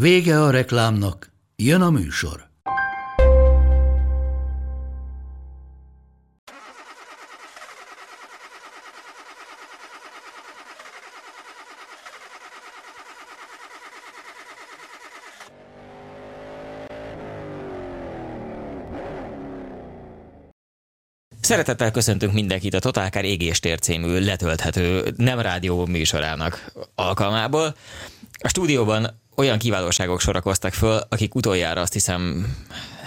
Vége a reklámnak, jön a műsor. Szeretettel köszöntünk mindenkit a Totálkár égéstér című letölthető nem rádió műsorának alkalmából. A stúdióban olyan kiválóságok sorakoztak föl, akik utoljára azt hiszem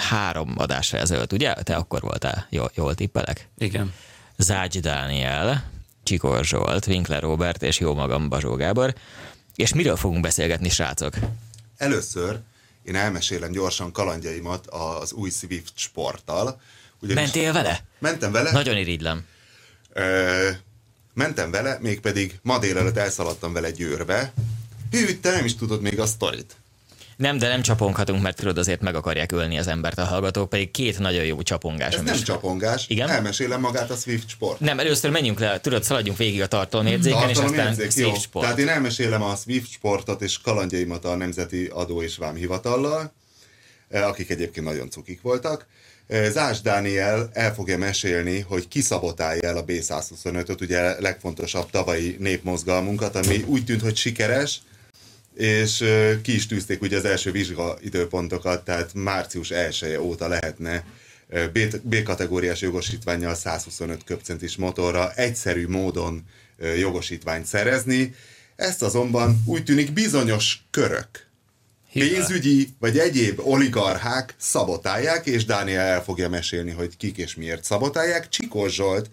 három adásra ezelőtt, ugye? Te akkor voltál, jól, jól tippelek? Igen. Zágy Dániel, Csikor Zsolt, Winkler Robert és jó magam Bazsó Gábor. És miről fogunk beszélgetni, srácok? Először én elmesélem gyorsan kalandjaimat az új Swift sporttal. Ugyanis Mentél vele? Mentem vele. Nagyon irigylem. Ö, mentem vele, mégpedig ma délelőtt elszaladtam vele Győrbe. Hű, te nem is tudod még a sztorit. Nem, de nem csaponghatunk, mert tudod, azért meg akarják ölni az embert a hallgatók, pedig két nagyon jó csapongás. Ez nem is. csapongás, Igen? elmesélem magát a Swift sport. Nem, először menjünk le, tudod, szaladjunk végig a tartalomjegyzéken, és aztán Swift jó. sport. Tehát én elmesélem a Swift sportot és kalandjaimat a Nemzeti Adó és Vámhivatallal, eh, akik egyébként nagyon cukik voltak. Eh, Zás Dániel el fogja mesélni, hogy kiszabotálja el a B125-öt, ugye legfontosabb tavalyi népmozgalmunkat, ami úgy tűnt, hogy sikeres, és ki is tűzték ugye az első vizsga időpontokat, tehát március 1 -e óta lehetne B-kategóriás jogosítványjal 125 köpcentis motorra egyszerű módon jogosítványt szerezni. Ezt azonban úgy tűnik bizonyos körök, pénzügyi vagy egyéb oligarchák szabotálják, és Dániel el fogja mesélni, hogy kik és miért szabotálják. Csikós Zsolt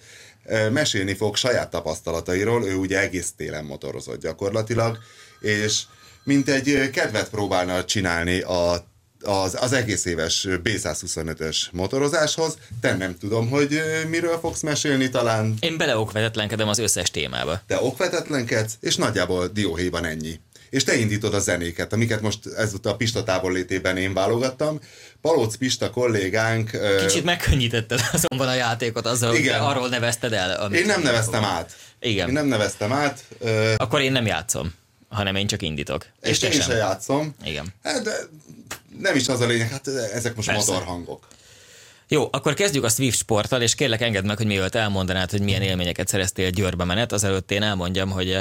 mesélni fog saját tapasztalatairól, ő ugye egész télen motorozott gyakorlatilag, és mint egy kedvet próbálna csinálni a az, az egész éves B125-ös motorozáshoz. Te nem tudom, hogy miről fogsz mesélni talán. Én beleokvetetlenkedem az összes témába. Te okvetetlenkedsz, és nagyjából dióhéjban ennyi. És te indítod a zenéket, amiket most ezúttal a Pista távollétében én válogattam. Palóc Pista kollégánk... Kicsit megkönnyítetted azonban a játékot azzal, igen. hogy arról nevezted el. Amit én nem neveztem fogom. át. Igen. Én nem neveztem át. Akkor én nem játszom hanem én csak indítok. És, és én sem. sem játszom. Igen. Hát, de nem is az a lényeg, hát ezek most Persze. motorhangok. Jó, akkor kezdjük a Swift sporttal, és kérlek engedd meg, hogy mielőtt elmondanád, hogy milyen élményeket szereztél Győrbe menet, azelőtt én elmondjam, hogy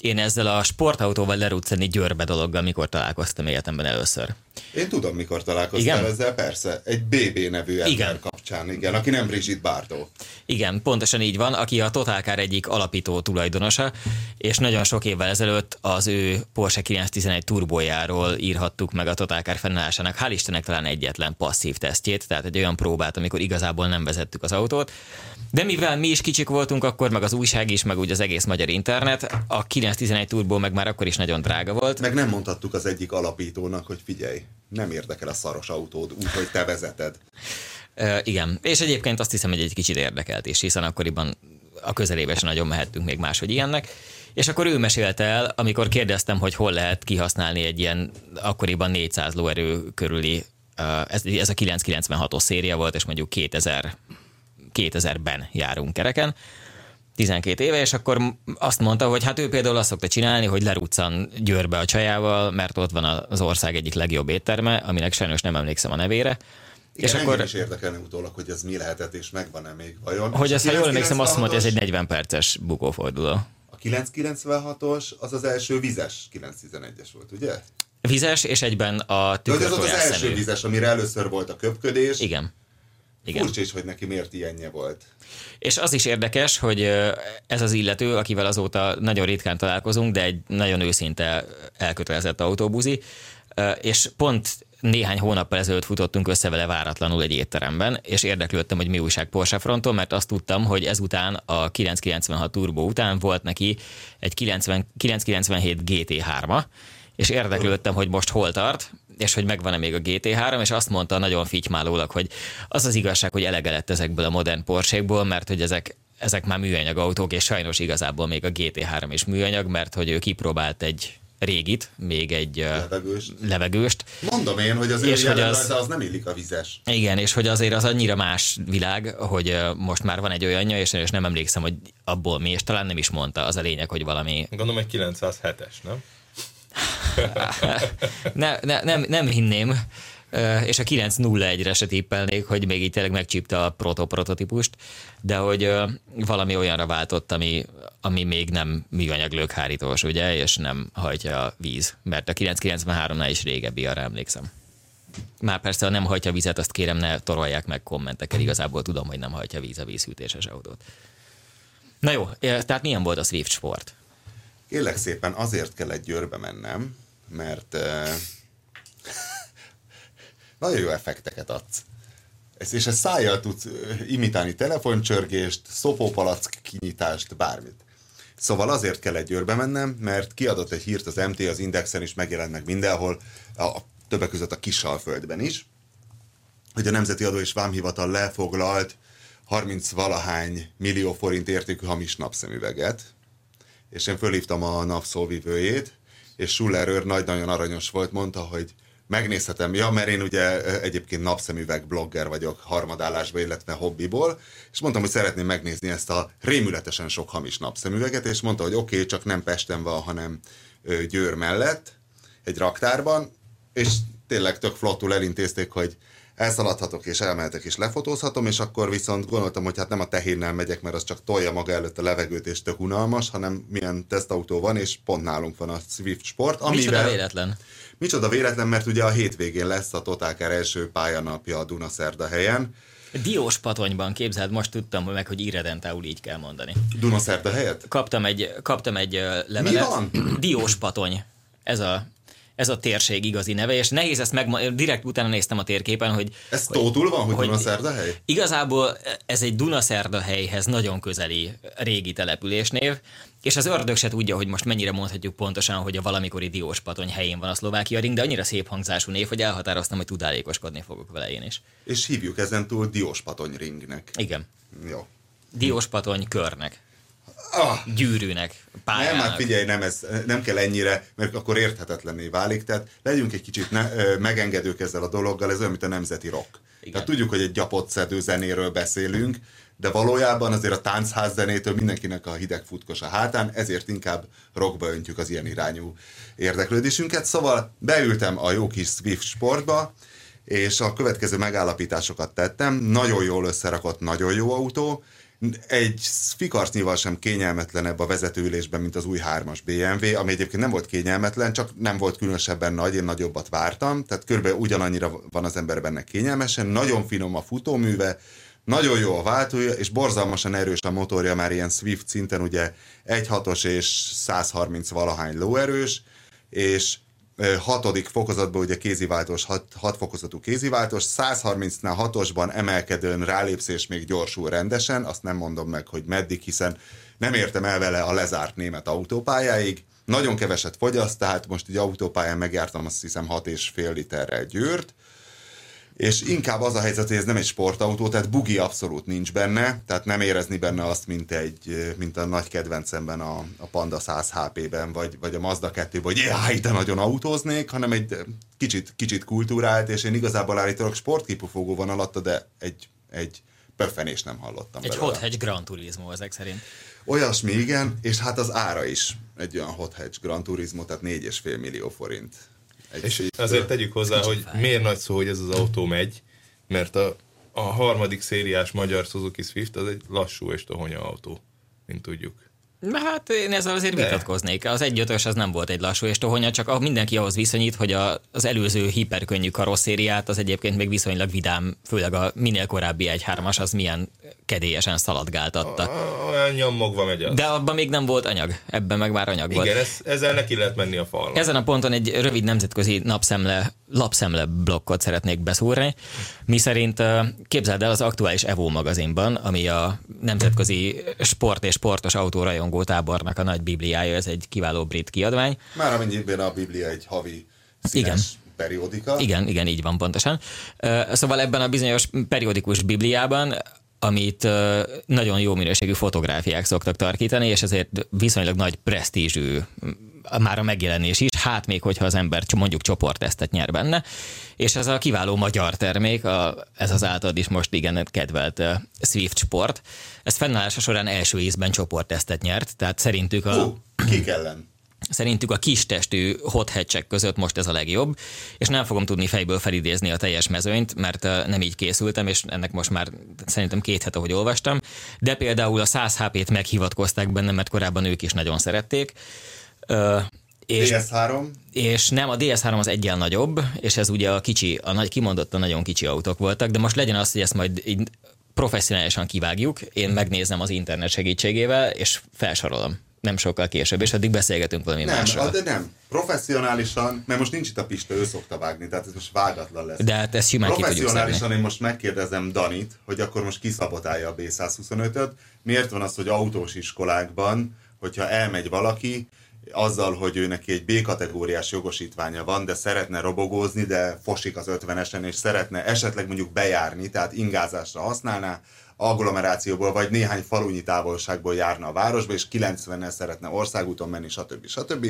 én ezzel a sportautóval lerúcani Győrbe dologgal mikor találkoztam életemben először. Én tudom, mikor találkoztál igen? ezzel, persze. Egy BB nevű ember igen. kapcsán, igen, aki nem Brigitte Bardot. Igen, pontosan így van, aki a Totalkár egyik alapító tulajdonosa, és nagyon sok évvel ezelőtt az ő Porsche 911 turbójáról írhattuk meg a Totalkár fennállásának, hál' Istennek talán egyetlen passzív tesztjét, tehát egy olyan próbát, amikor igazából nem vezettük az autót, de mivel mi is kicsik voltunk, akkor meg az újság is, meg úgy az egész magyar internet, a 911 Turbo meg már akkor is nagyon drága volt. Meg nem mondhattuk az egyik alapítónak, hogy figyelj, nem érdekel a szaros autód, úgyhogy te vezeted. Uh, igen, és egyébként azt hiszem, hogy egy kicsit érdekelt is, hiszen akkoriban a közelébe sem nagyon mehettünk még máshogy ilyennek. És akkor ő mesélte el, amikor kérdeztem, hogy hol lehet kihasználni egy ilyen akkoriban 400 lóerő körüli, ez, ez a 996-os széria volt, és mondjuk 2000 2000-ben járunk kereken, 12 éve, és akkor azt mondta, hogy hát ő például azt szokta csinálni, hogy lerúccan Győrbe a csajával, mert ott van az ország egyik legjobb étterme, aminek sajnos nem emlékszem a nevére. Igen, és akkor is érdekelne utólag, hogy ez mi lehetett, és megvan-e még vajon. Hogy ezt, ha jól emlékszem, azt mondta, hogy ez egy 40 perces bukóforduló. A 996-os az az első vizes 911-es volt, ugye? Vizes, és egyben a tükörtojás az az első szemű. vizes, amire először volt a köpködés. Igen. Igen. Furcsa is, hogy neki miért ilyenje volt. És az is érdekes, hogy ez az illető, akivel azóta nagyon ritkán találkozunk, de egy nagyon őszinte elkötelezett autóbuzi, és pont néhány hónappal ezelőtt futottunk össze vele váratlanul egy étteremben, és érdeklődtem, hogy mi újság Porsche fronton, mert azt tudtam, hogy ezután a 996 Turbo után volt neki egy 90, 997 GT3-a, és érdeklődtem, hogy most hol tart, és hogy megvan-e még a GT3, és azt mondta nagyon fitymálólag, hogy az az igazság, hogy elege lett ezekből a modern Porsche-ból, mert hogy ezek ezek már műanyag autók, és sajnos igazából még a GT3 is műanyag, mert hogy ő kipróbált egy régit, még egy levegőst. levegőst. Mondom én, hogy az és hogy az, az nem illik a vizes. Igen, és hogy azért az annyira más világ, hogy most már van egy olyanja, és, és nem emlékszem, hogy abból mi, és talán nem is mondta, az a lényeg, hogy valami... Gondolom egy 907-es, nem? ne, ne, nem, nem hinném, és a 901-re se tippelnék, hogy még így tényleg megcsípte a protoprototípust, de hogy valami olyanra váltott, ami, ami még nem műanyag lökhárítós, ugye, és nem hajtja a víz, mert a 993-nál is régebbi, arra emlékszem. Már persze, ha nem hajtja vizet, azt kérem, ne torolják meg kommentekkel, igazából tudom, hogy nem hajtja víz a vízhűtéses autót. Na jó, tehát milyen volt a Swift sport? Kérlek szépen, azért kell egy győrbe mennem, mert nagyon jó effekteket adsz. Ezt, és ezt szájjal tudsz imitálni telefoncsörgést, szopópalack kinyitást, bármit. Szóval azért kell egy győrbe mennem, mert kiadott egy hírt az MT az Indexen is, megjelent meg mindenhol, a, a többek között a Kisalföldben is, hogy a Nemzeti Adó és Vámhivatal lefoglalt 30 valahány millió forint értékű hamis napszemüveget, és én fölhívtam a napszóvivőjét, és Schuller őr nagy nagyon aranyos volt, mondta, hogy megnézhetem, ja, mert én ugye egyébként napszemüveg blogger vagyok harmadállásban, illetve hobbiból, és mondtam, hogy szeretném megnézni ezt a rémületesen sok hamis napszemüveget, és mondta, hogy oké, okay, csak nem Pesten van, hanem Győr mellett, egy raktárban, és tényleg tök flottul elintézték, hogy elszaladhatok és elmehetek és lefotózhatom, és akkor viszont gondoltam, hogy hát nem a tehénnel megyek, mert az csak tolja maga előtt a levegőt, és tök unalmas, hanem milyen tesztautó van, és pont nálunk van a Swift Sport. Amivel... Micsoda véletlen. Micsoda véletlen, mert ugye a hétvégén lesz a Totálker első pályanapja a Dunaszerda helyen. Diós patonyban képzeld, most tudtam meg, hogy irredentául így kell mondani. Dunaszerda helyet? Kaptam egy, kaptam egy levelet. Mi van? Diós patony. Ez a ez a térség igazi neve, és nehéz ezt meg, direkt utána néztem a térképen, hogy... Ez hogy, tótul van, hogy, hogy Dunaszerda hely? Igazából ez egy Dunaszerda helyhez nagyon közeli régi településnév, és az ördög se tudja, hogy most mennyire mondhatjuk pontosan, hogy a valamikori Dióspatony helyén van a Szlovákia ring, de annyira szép hangzású név, hogy elhatároztam, hogy tudálékoskodni fogok vele én is. És hívjuk ezen túl Dióspatony ringnek. Igen. Jó. Dióspatony körnek. Ah, gyűrűnek, pályának. Nem, hát figyelj, nem, ez, nem kell ennyire, mert akkor érthetetlenné válik. Tehát legyünk egy kicsit ne, megengedők ezzel a dologgal, ez olyan, mint a nemzeti rock. Igen. Tehát tudjuk, hogy egy gyapott szedő zenéről beszélünk, de valójában azért a táncház zenétől mindenkinek a hideg futkos a hátán, ezért inkább rockba öntjük az ilyen irányú érdeklődésünket. Szóval beültem a jó kis Swift sportba, és a következő megállapításokat tettem. Nagyon jól összerakott, nagyon jó autó, egy fikarcnyival sem kényelmetlenebb a vezetőülésben, mint az új 3-as BMW, ami egyébként nem volt kényelmetlen, csak nem volt különösebben nagy, én nagyobbat vártam, tehát körülbelül ugyanannyira van az ember benne kényelmesen, nagyon finom a futóműve, nagyon jó a váltója, és borzalmasan erős a motorja, már ilyen Swift szinten, ugye 1.6-os és 130 valahány lóerős, és hatodik fokozatban ugye kéziváltós, hat, hat fokozatú kéziváltós, 130-nál hatosban emelkedőn rálépsz és még gyorsul rendesen, azt nem mondom meg, hogy meddig, hiszen nem értem el vele a lezárt német autópályáig, nagyon keveset fogyaszt, tehát most egy autópályán megjártam azt hiszem 6,5 literrel győrt, és inkább az a helyzet, hogy ez nem egy sportautó, tehát bugi abszolút nincs benne, tehát nem érezni benne azt, mint, egy, mint a nagy kedvencemben a, a Panda 100 HP-ben, vagy, vagy a Mazda 2-ben, hogy jaj, de nagyon autóznék, hanem egy kicsit, kicsit kultúrált, és én igazából állítólag sportkipufogó van alatta, de egy, egy pöffenés nem hallottam Egy hot hatch Grand Turismo ezek szerint. Olyasmi, igen, és hát az ára is egy olyan hot hatch Grand Turismo, tehát 4,5 millió forint egy és azért tegyük hozzá, hogy miért nagy szó, hogy ez az autó megy, mert a, a harmadik szériás magyar Suzuki Swift az egy lassú és tohonya autó, mint tudjuk. Na hát én ezzel azért De. vitatkoznék. Az egyötös az nem volt egy lassú és tohonya, csak mindenki ahhoz viszonyít, hogy a, az előző hiperkönnyű karosszériát az egyébként még viszonylag vidám, főleg a minél korábbi egy hármas, az milyen kedélyesen szaladgáltatta. Olyan nyomogva megy az. De abban még nem volt anyag, ebben meg már anyag volt. Igen, ez, ezzel neki lehet menni a falnak. Ezen a ponton egy rövid nemzetközi napszemle, lapszemle blokkot szeretnék beszúrni, mi szerint képzeld el az aktuális Evo magazinban, ami a nemzetközi sport és sportos autórajongó tábornak a nagy bibliája, ez egy kiváló brit kiadvány. Már amennyiben a biblia egy havi színes Igen periódika. Igen, igen, így van pontosan. Szóval ebben a bizonyos periódikus bibliában amit nagyon jó minőségű fotográfiák szoktak tarkítani, és ezért viszonylag nagy presztízsű már a megjelenés is, hát még hogyha az ember mondjuk csoporttesztet nyer benne, és ez a kiváló magyar termék, a, ez az általad is most igen kedvelt uh, Swift Sport, ez fennállása során első ízben csoporttesztet nyert, tehát szerintük a... Hú, kik ellen? Szerintük a kis testű hot hatchek között most ez a legjobb, és nem fogom tudni fejből felidézni a teljes mezőnyt, mert nem így készültem, és ennek most már szerintem két hete, ahogy olvastam, de például a 100 HP-t meghivatkozták benne, mert korábban ők is nagyon szerették. És, DS3? És nem, a DS3 az egyen nagyobb, és ez ugye a kicsi, a nagy, kimondottan nagyon kicsi autók voltak, de most legyen az, hogy ezt majd így professzionálisan kivágjuk, én megnézem az internet segítségével, és felsorolom nem sokkal később, és addig beszélgetünk valami nem, másról. De nem, professzionálisan, mert most nincs itt a Pista, ő szokta vágni, tehát ez most vágatlan lesz. De hát ez simán Professzionálisan én most megkérdezem Danit, hogy akkor most kiszabotálja a B125-öt. Miért van az, hogy autós iskolákban, hogyha elmegy valaki, azzal, hogy ő neki egy B-kategóriás jogosítványa van, de szeretne robogózni, de fosik az 50-esen, és szeretne esetleg mondjuk bejárni, tehát ingázásra használná, agglomerációból, vagy néhány falunyi távolságból járna a városba, és 90-nel szeretne országúton menni, stb. stb.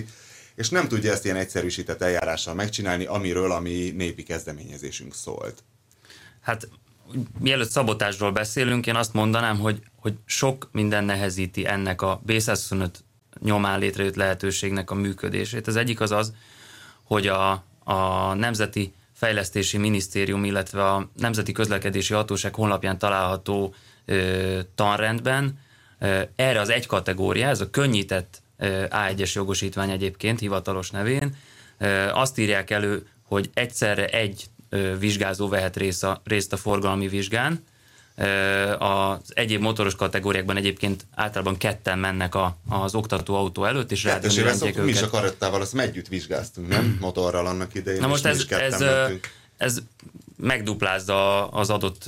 És nem tudja ezt ilyen egyszerűsített eljárással megcsinálni, amiről a mi népi kezdeményezésünk szólt. Hát mielőtt szabotásról beszélünk, én azt mondanám, hogy, hogy sok minden nehezíti ennek a B125 nyomán létrejött lehetőségnek a működését. Az egyik az az, hogy a, a Nemzeti Fejlesztési Minisztérium, illetve a Nemzeti Közlekedési Hatóság honlapján található ö, tanrendben ö, erre az egy kategória, ez a könnyített ö, A1-es jogosítvány egyébként hivatalos nevén, ö, azt írják elő, hogy egyszerre egy ö, vizsgázó vehet részt a, részt a forgalmi vizsgán, az egyéb motoros kategóriákban egyébként általában ketten mennek a, az oktatóautó előtt, és rádió őket. Mi is a karettával, azt együtt vizsgáztunk, nem? Motorral annak idején. Na most ez, ez, ez megduplázza az adott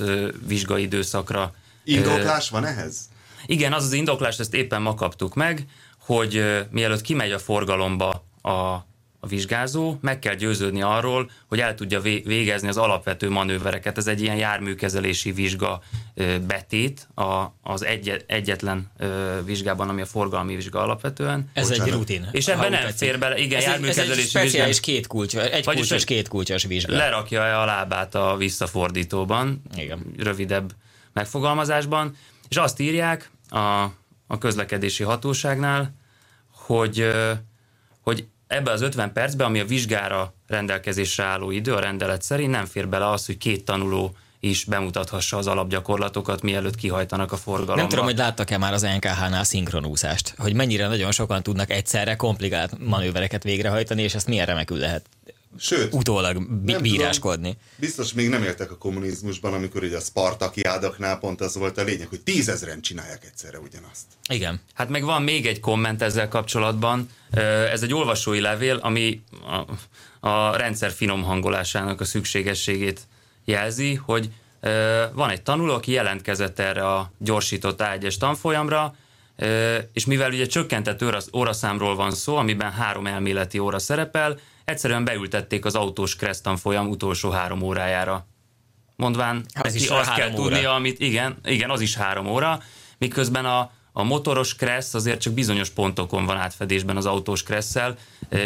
vizsgaidőszakra. Indoklás van ehhez? Igen, az az indoklás, ezt éppen ma kaptuk meg, hogy mielőtt kimegy a forgalomba a a vizsgázó, meg kell győződni arról, hogy el tudja végezni az alapvető manővereket. Ez egy ilyen járműkezelési vizsga betét az egy, egyetlen vizsgában, ami a forgalmi vizsga alapvetően. Ez Bocsánat. egy rutin. És ebben nem fér bele, igen, ez járműkezelési egy, ez egy két kulcs, egy Vagyis kulcsos, két kulcsos vizsga. Lerakja a lábát a visszafordítóban, igen. rövidebb megfogalmazásban, és azt írják a, a közlekedési hatóságnál, hogy, hogy ebbe az 50 percbe, ami a vizsgára rendelkezésre álló idő, a rendelet szerint nem fér bele az, hogy két tanuló is bemutathassa az alapgyakorlatokat, mielőtt kihajtanak a forgalomba. Nem tudom, hogy láttak-e már az NKH-nál szinkronúszást, hogy mennyire nagyon sokan tudnak egyszerre komplikált manővereket végrehajtani, és ezt milyen remekül lehet Sőt, utólag bíráskodni. Tudom, biztos még nem éltek a kommunizmusban, amikor ugye a Spartaki ádaknál pont az volt a lényeg, hogy tízezren csinálják egyszerre ugyanazt. Igen. Hát meg van még egy komment ezzel kapcsolatban. Ez egy olvasói levél, ami a, a rendszer finom hangolásának a szükségességét jelzi, hogy van egy tanuló, aki jelentkezett erre a gyorsított ágyes tanfolyamra, és mivel ugye csökkentett óraszámról van szó, amiben három elméleti óra szerepel, egyszerűen beültették az autós Krestan folyam utolsó három órájára. Mondván, hát ez is azt kell óra. tudnia, amit igen, igen, az is három óra, miközben a, a motoros Kressz azért csak bizonyos pontokon van átfedésben az autós Kresszel.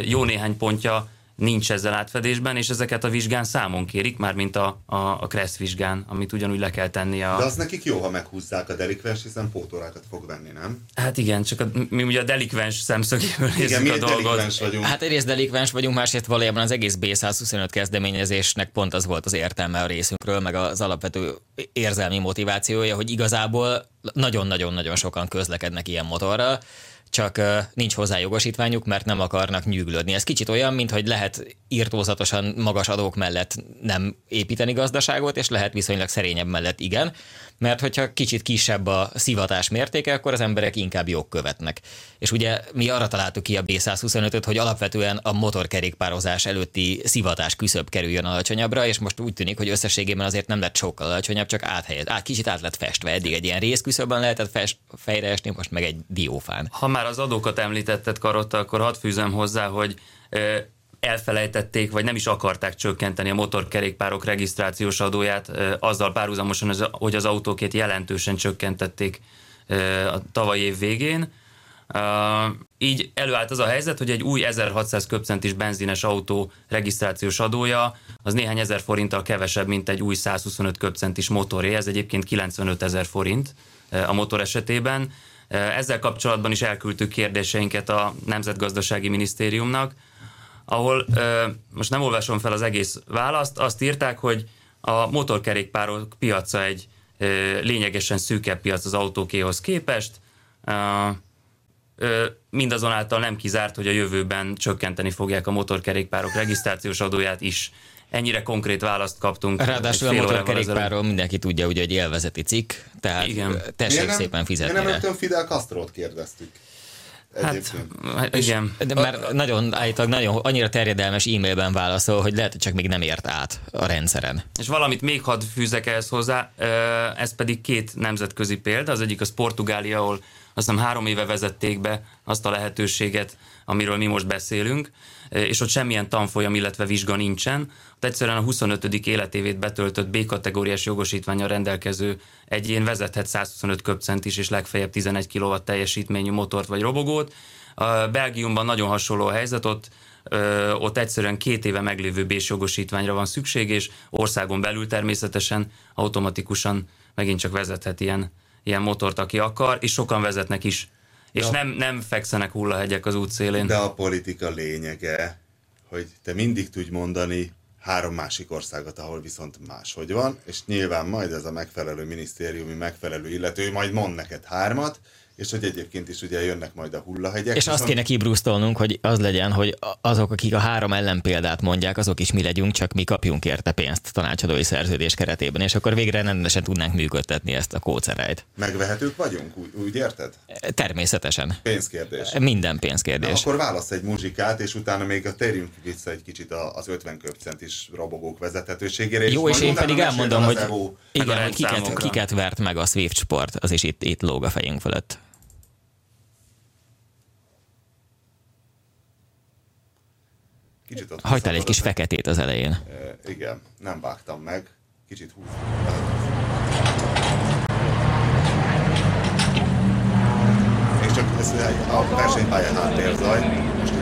Jó néhány pontja nincs ezzel átfedésben, és ezeket a vizsgán számon kérik, már mint a, a, a Kressz vizsgán, amit ugyanúgy le kell tenni a... De az nekik jó, ha meghúzzák a delikvens, hiszen pótórákat fog venni, nem? Hát igen, csak a, mi ugye a delikvens szemszögéből igen, mi a dolgot. vagyunk. Hát egyrészt delikvens vagyunk, másrészt valójában az egész B125 kezdeményezésnek pont az volt az értelme a részünkről, meg az alapvető érzelmi motivációja, hogy igazából nagyon-nagyon-nagyon sokan közlekednek ilyen motorral, csak nincs hozzá jogosítványuk, mert nem akarnak nyűglődni. Ez kicsit olyan, mint hogy lehet írtózatosan magas adók mellett nem építeni gazdaságot, és lehet viszonylag szerényebb mellett igen, mert hogyha kicsit kisebb a szivatás mértéke, akkor az emberek inkább jók követnek. És ugye mi arra találtuk ki a B125-öt, hogy alapvetően a motorkerékpározás előtti szivatás küszöbb kerüljön alacsonyabbra, és most úgy tűnik, hogy összességében azért nem lett sokkal alacsonyabb, csak áthelyez, át, kicsit át lett festve. Eddig egy ilyen részküszöbben lehetett fest, fejre esni, most meg egy diófán. Ha már az adókat említetted karotta, akkor hadd fűzem hozzá, hogy elfelejtették, vagy nem is akarták csökkenteni a motorkerékpárok regisztrációs adóját, azzal párhuzamosan, hogy az autókét jelentősen csökkentették a tavalyi év végén. Így előállt az a helyzet, hogy egy új 1600 köbcentis benzines autó regisztrációs adója az néhány ezer forinttal kevesebb, mint egy új 125 köbcentis motoré. Ez egyébként 95 ezer forint a motor esetében. Ezzel kapcsolatban is elküldtük kérdéseinket a Nemzetgazdasági Minisztériumnak, ahol most nem olvasom fel az egész választ, azt írták, hogy a motorkerékpárok piaca egy lényegesen szűkebb piac az autókéhoz képest, mindazonáltal nem kizárt, hogy a jövőben csökkenteni fogják a motorkerékpárok regisztrációs adóját is. Ennyire konkrét választ kaptunk. Ráadásul a motorkerékpárról mindenki tudja, ugye, hogy élvezeti cikk, tehát Igen. tessék nem, szépen fizetni. Nem rögtön Fidel Castro-t kérdeztük. Hát, hát igen. De már nagyon, állítólag nagyon, annyira terjedelmes e-mailben válaszol, hogy lehet, hogy csak még nem ért át a rendszeren. És valamit még hadd fűzek ehhez hozzá, ez pedig két nemzetközi példa. Az egyik az Portugália, ahol azt hiszem három éve vezették be azt a lehetőséget, amiről mi most beszélünk, és ott semmilyen tanfolyam, illetve vizsga nincsen. Ott egyszerűen a 25. életévét betöltött B-kategóriás jogosítványra rendelkező egyén vezethet 125 köpcent is, és legfeljebb 11 kW teljesítményű motort vagy robogót. A Belgiumban nagyon hasonló a helyzet, ott Ö, ott egyszerűen két éve meglévő bés jogosítványra van szükség, és országon belül természetesen automatikusan megint csak vezethet ilyen ilyen motort, aki akar, és sokan vezetnek is. És nem, nem fekszenek hullahegyek az útszélén. De a politika lényege, hogy te mindig tudj mondani három másik országot, ahol viszont máshogy van, és nyilván majd ez a megfelelő minisztériumi megfelelő illető majd mond neked hármat, és hogy egyébként is ugye jönnek majd a hullahegyek. És azt kéne kibrusztolnunk, hogy az legyen, hogy azok, akik a három ellenpéldát mondják, azok is mi legyünk, csak mi kapjunk érte pénzt tanácsadói szerződés keretében, és akkor végre rendesen tudnánk működtetni ezt a kócerejt. Megvehetők vagyunk, úgy, úgy érted? Természetesen. Pénzkérdés. Minden pénzkérdés. Na, akkor válasz egy muzsikát, és utána még a térjünk vissza egy kicsit az 50 köpcentis robogók vezethetőségére. Jó, és, és én pedig elmondom, hogy, igen, hogy kiket, kiket vert meg a Swift sport, az is itt, itt lóg a fejünk fölött. Kicsit ott Hagytál egy kis feketét az elején. E, igen, nem vágtam meg. Kicsit húztam. És csak ez a versenypálya háttérzaj. Most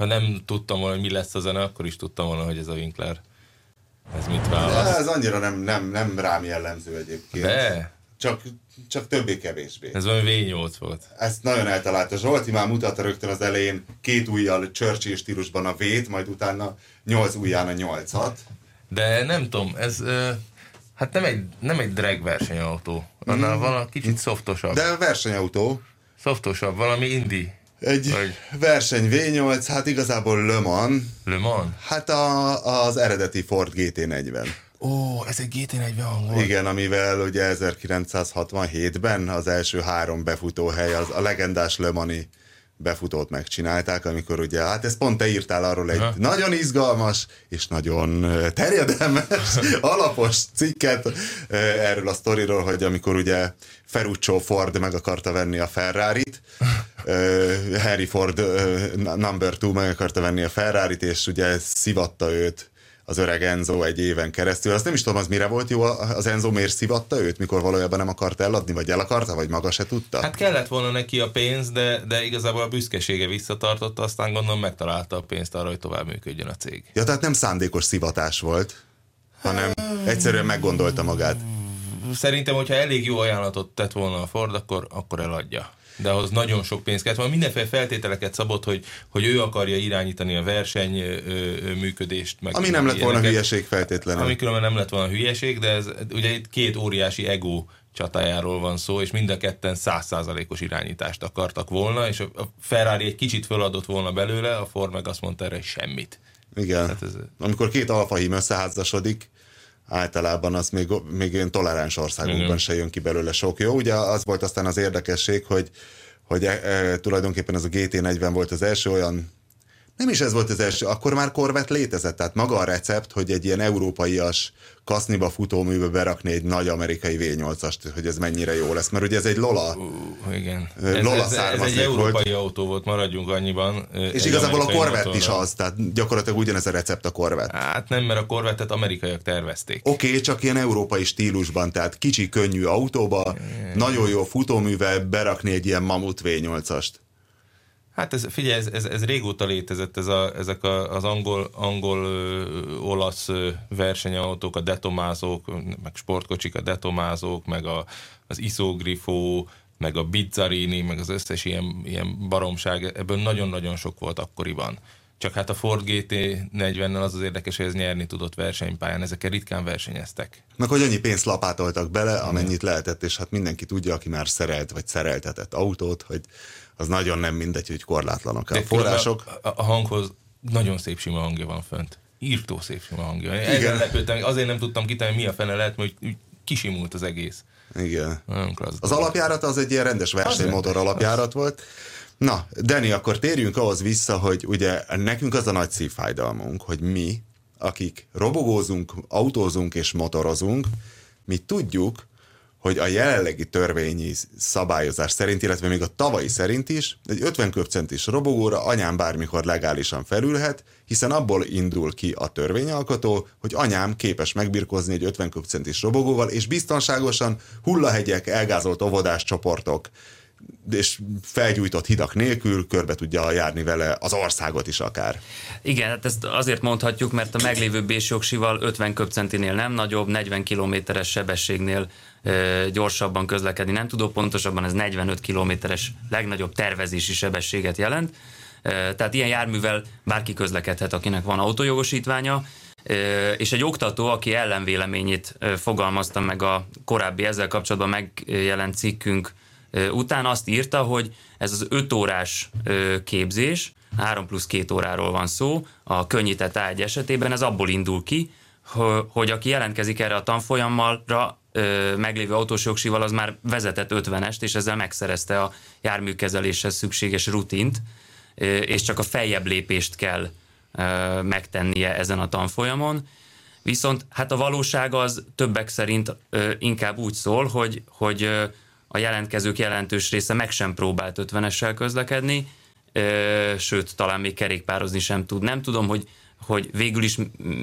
ha nem tudtam volna, hogy mi lesz a zene, akkor is tudtam volna, hogy ez a Winkler. Ez mit választ? De ez annyira nem, nem, nem rám jellemző egyébként. De? Csak, csak többé-kevésbé. Ez valami V8 volt. Ezt nagyon eltalálta. Zsolti már mutatta rögtön az elején két ujjal Churchill stílusban a V-t, majd utána nyolc ujján a nyolcat. De nem tudom, ez... Hát nem egy, nem egy drag versenyautó. Annál mm. van kicsit szoftosabb. De versenyautó. Szoftosabb, valami indi egy Vagy... verseny V8, hát igazából Le Mans. Le Mans? Hát a, az eredeti Ford GT40. Ó, ez egy GT40 volt. Igen, amivel ugye 1967-ben az első három befutóhely, az a legendás Le Mani befutót megcsinálták, amikor ugye, hát ezt pont te írtál arról egy ha. nagyon izgalmas és nagyon terjedelmes, alapos cikket erről a sztoriról, hogy amikor ugye Ferruccio Ford meg akarta venni a Ferrari-t, Harry Ford number two meg akarta venni a Ferrari-t, és ugye szivatta őt az öreg Enzo egy éven keresztül. Azt nem is tudom, az mire volt jó, az Enzo miért szivatta őt, mikor valójában nem akart eladni, vagy el akarta, vagy maga se tudta? Hát kellett volna neki a pénz, de, de igazából a büszkesége visszatartotta, aztán gondolom megtalálta a pénzt arra, hogy tovább működjön a cég. Ja, tehát nem szándékos szivatás volt, hanem egyszerűen meggondolta magát. Szerintem, hogyha elég jó ajánlatot tett volna a Ford, akkor, akkor eladja de ahhoz nagyon sok pénz kellett volna. Mindenféle feltételeket szabott, hogy, hogy ő akarja irányítani a verseny működést. Meg ami nem lett volna hülyeség feltétlenül. Ami különben nem lett volna hülyeség, de ez ugye itt két óriási ego csatájáról van szó, és mind a ketten százszázalékos irányítást akartak volna, és a Ferrari egy kicsit föladott volna belőle, a Ford meg azt mondta erre, hogy semmit. Igen. Hát ez... Amikor két alfahím összeházassodik, általában az még, még ilyen toleráns országokban Igen. se jön ki belőle sok jó. Ugye az volt aztán az érdekesség, hogy, hogy e, e, tulajdonképpen ez a GT40 volt az első olyan nem is ez volt az első, akkor már korvet létezett, tehát maga a recept, hogy egy ilyen európaias kaszniba futóműbe berakni egy nagy amerikai V8-ast, hogy ez mennyire jó lesz, mert ugye ez egy Lola. Uh, igen. Lola ez, ez, ez egy európai volt. autó volt, maradjunk annyiban. És igazából a Corvette is az, tehát gyakorlatilag ugyanez a recept a Corvette. Hát nem, mert a Corvette-et amerikaiak tervezték. Oké, okay, csak ilyen európai stílusban, tehát kicsi, könnyű autóba, yeah. nagyon jó futóművel berakni egy ilyen mamut V8-ast. Hát ez, figyelj, ez, ez, ez régóta létezett, ez a, ezek a, az angol, angol ö, olasz ö, versenyautók, a detomázók, meg sportkocsik, a detomázók, meg a, az isogrifó, meg a bizzarini, meg az összes ilyen, ilyen baromság, ebből nagyon-nagyon sok volt akkoriban. Csak hát a Ford GT40-nel az az érdekes, hogy ez nyerni tudott versenypályán, ezekkel ritkán versenyeztek. Meg hogy annyi pénzt lapátoltak bele, amennyit lehetett, és hát mindenki tudja, aki már szerelt vagy szereltetett autót, hogy az nagyon nem mindegy, hogy korlátlanok a források. A, a hanghoz nagyon szép sima hangja van fönt. Írtó szép sima hangja. Ezzel lepődtem, azért nem tudtam kitalálni, mi a fene lehet, mert kisimult az egész. Igen. Az alapjárat az egy ilyen rendes versenymotor alapjárat volt. Na, Dani, akkor térjünk ahhoz vissza, hogy ugye nekünk az a nagy szívfájdalmunk, hogy mi, akik robogózunk, autózunk és motorozunk, mi tudjuk, hogy a jelenlegi törvényi szabályozás szerint, illetve még a tavalyi szerint is, egy 50 köbcentis robogóra anyám bármikor legálisan felülhet, hiszen abból indul ki a törvényalkotó, hogy anyám képes megbirkózni egy 50 köbcentis robogóval, és biztonságosan hullahegyek, elgázolt óvodás csoportok, és felgyújtott hidak nélkül körbe tudja járni vele az országot is akár. Igen, hát ezt azért mondhatjuk, mert a meglévő bésjogsival 50 köbcentinél nem nagyobb, 40 kilométeres sebességnél e, gyorsabban közlekedni nem tudó, pontosabban ez 45 kilométeres legnagyobb tervezési sebességet jelent. E, tehát ilyen járművel bárki közlekedhet, akinek van autójogosítványa, és egy oktató, aki ellenvéleményét fogalmazta meg a korábbi ezzel kapcsolatban megjelent cikkünk után azt írta, hogy ez az 5 órás képzés, 3 plusz 2 óráról van szó, a könnyített ágy esetében ez abból indul ki, hogy aki jelentkezik erre a tanfolyammalra, meglévő autós jogsival, az már vezetett 50-est, és ezzel megszerezte a járműkezeléshez szükséges rutint, és csak a feljebb lépést kell megtennie ezen a tanfolyamon. Viszont hát a valóság az többek szerint inkább úgy szól, hogy, hogy a jelentkezők jelentős része meg sem próbált 50-essel közlekedni, sőt, talán még kerékpározni sem tud. Nem tudom, hogy, hogy végül is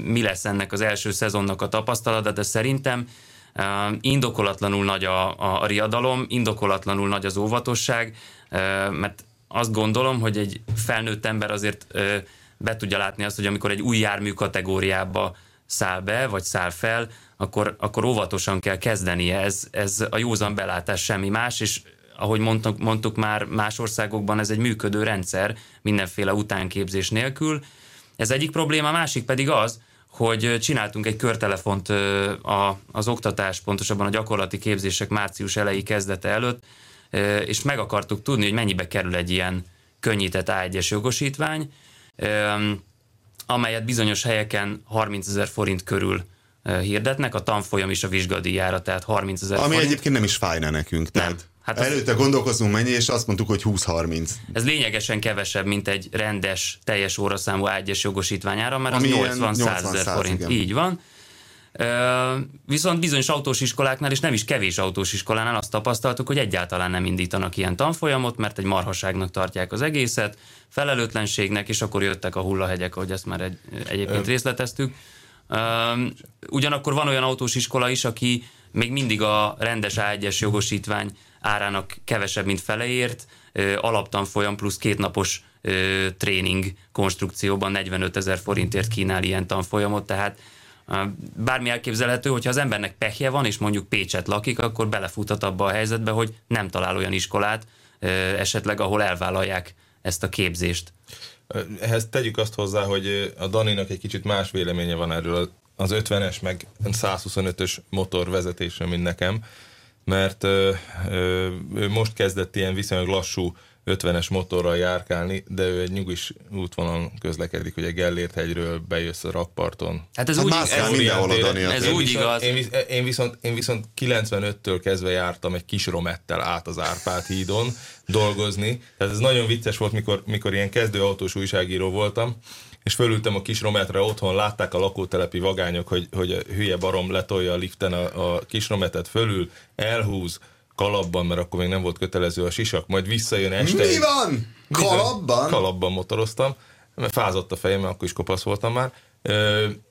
mi lesz ennek az első szezonnak a tapasztalata, de szerintem indokolatlanul nagy a, a, a riadalom, indokolatlanul nagy az óvatosság, mert azt gondolom, hogy egy felnőtt ember azért be tudja látni azt, hogy amikor egy új jármű kategóriába száll be, vagy száll fel, akkor, akkor óvatosan kell kezdenie. Ez, ez a józan belátás semmi más, és ahogy mondtuk, mondtuk már, más országokban ez egy működő rendszer, mindenféle utánképzés nélkül. Ez egyik probléma, másik pedig az, hogy csináltunk egy körtelefont az oktatás, pontosabban a gyakorlati képzések március elejé kezdete előtt, és meg akartuk tudni, hogy mennyibe kerül egy ilyen könnyített A1-es jogosítvány, amelyet bizonyos helyeken 30 ezer forint körül hirdetnek, a tanfolyam is a vizsgadíjára, tehát 30 ezer Ami forint. egyébként nem is fájna nekünk. Nem. Tehát hát előtte az... gondolkozunk mennyi, és azt mondtuk, hogy 20-30. Ez lényegesen kevesebb, mint egy rendes, teljes óraszámú ágyes jogosítványára, mert Ami az 80-100 ezer forint. Igen. Így van. Viszont bizonyos autós iskoláknál, és nem is kevés autós iskolánál azt tapasztaltuk, hogy egyáltalán nem indítanak ilyen tanfolyamot, mert egy marhaságnak tartják az egészet, felelőtlenségnek, és akkor jöttek a hullahegyek, ahogy ezt már egy, egyébként részleteztük. Ugyanakkor van olyan autós iskola is, aki még mindig a rendes A1-es jogosítvány árának kevesebb, mint feleért, alaptanfolyam plusz kétnapos tréning konstrukcióban 45 ezer forintért kínál ilyen tanfolyamot, tehát bármi elképzelhető, hogyha az embernek pehje van, és mondjuk Pécset lakik, akkor belefuthat abba a helyzetbe, hogy nem talál olyan iskolát, esetleg, ahol elvállalják ezt a képzést. Ehhez tegyük azt hozzá, hogy a Daninak egy kicsit más véleménye van erről az 50-es meg 125-ös motor vezetésről, mint nekem, mert ő most kezdett ilyen viszonylag lassú 50-es motorral járkálni, de ő egy nyugis útvonalon közlekedik, hogy a Gellért hegyről bejössz a rakparton. Hát ez hát úgy, ez, ez, ez én úgy viszont, igaz. Én, én, viszont, én viszont 95-től kezdve jártam egy kis romettel át az Árpád hídon dolgozni. Tehát ez nagyon vicces volt, mikor, mikor ilyen kezdőautós újságíró voltam, és fölültem a kis rometre otthon, látták a lakótelepi vagányok, hogy, hogy a hülye barom letolja a liften a, a kis rometet fölül, elhúz, kalapban, mert akkor még nem volt kötelező a sisak, majd visszajön este. Mi van? Kalapban? Kalapban motoroztam, mert fázott a fejem, mert akkor is kopasz voltam már,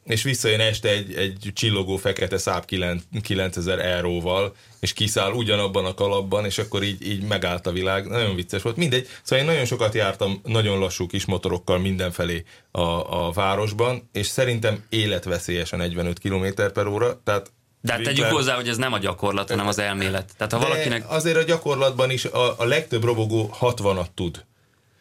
és visszajön este egy, egy csillogó fekete száb 9000 euróval, és kiszáll ugyanabban a kalapban, és akkor így, így megállt a világ. Nagyon vicces volt. Mindegy. Szóval én nagyon sokat jártam nagyon lassú kis motorokkal mindenfelé a, a városban, és szerintem életveszélyes a 45 km per óra, tehát de hát tegyük hozzá, hogy ez nem a gyakorlat, hanem az elmélet. Tehát ha valakinek... azért a gyakorlatban is a, a legtöbb robogó 60-at tud.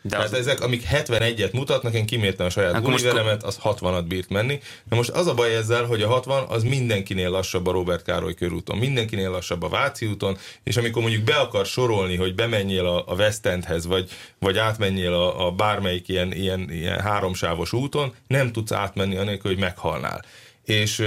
De hát az... ezek, amik 71-et mutatnak, én kimértem a saját gulivelemet, az 60-at bírt menni. Na most az a baj ezzel, hogy a 60 az mindenkinél lassabb a Robert Károly körúton, mindenkinél lassabb a Váci úton, és amikor mondjuk be akar sorolni, hogy bemenjél a, a West Endhez, vagy, vagy átmenjél a, a bármelyik ilyen, ilyen, ilyen háromsávos úton, nem tudsz átmenni anélkül, hogy meghalnál. És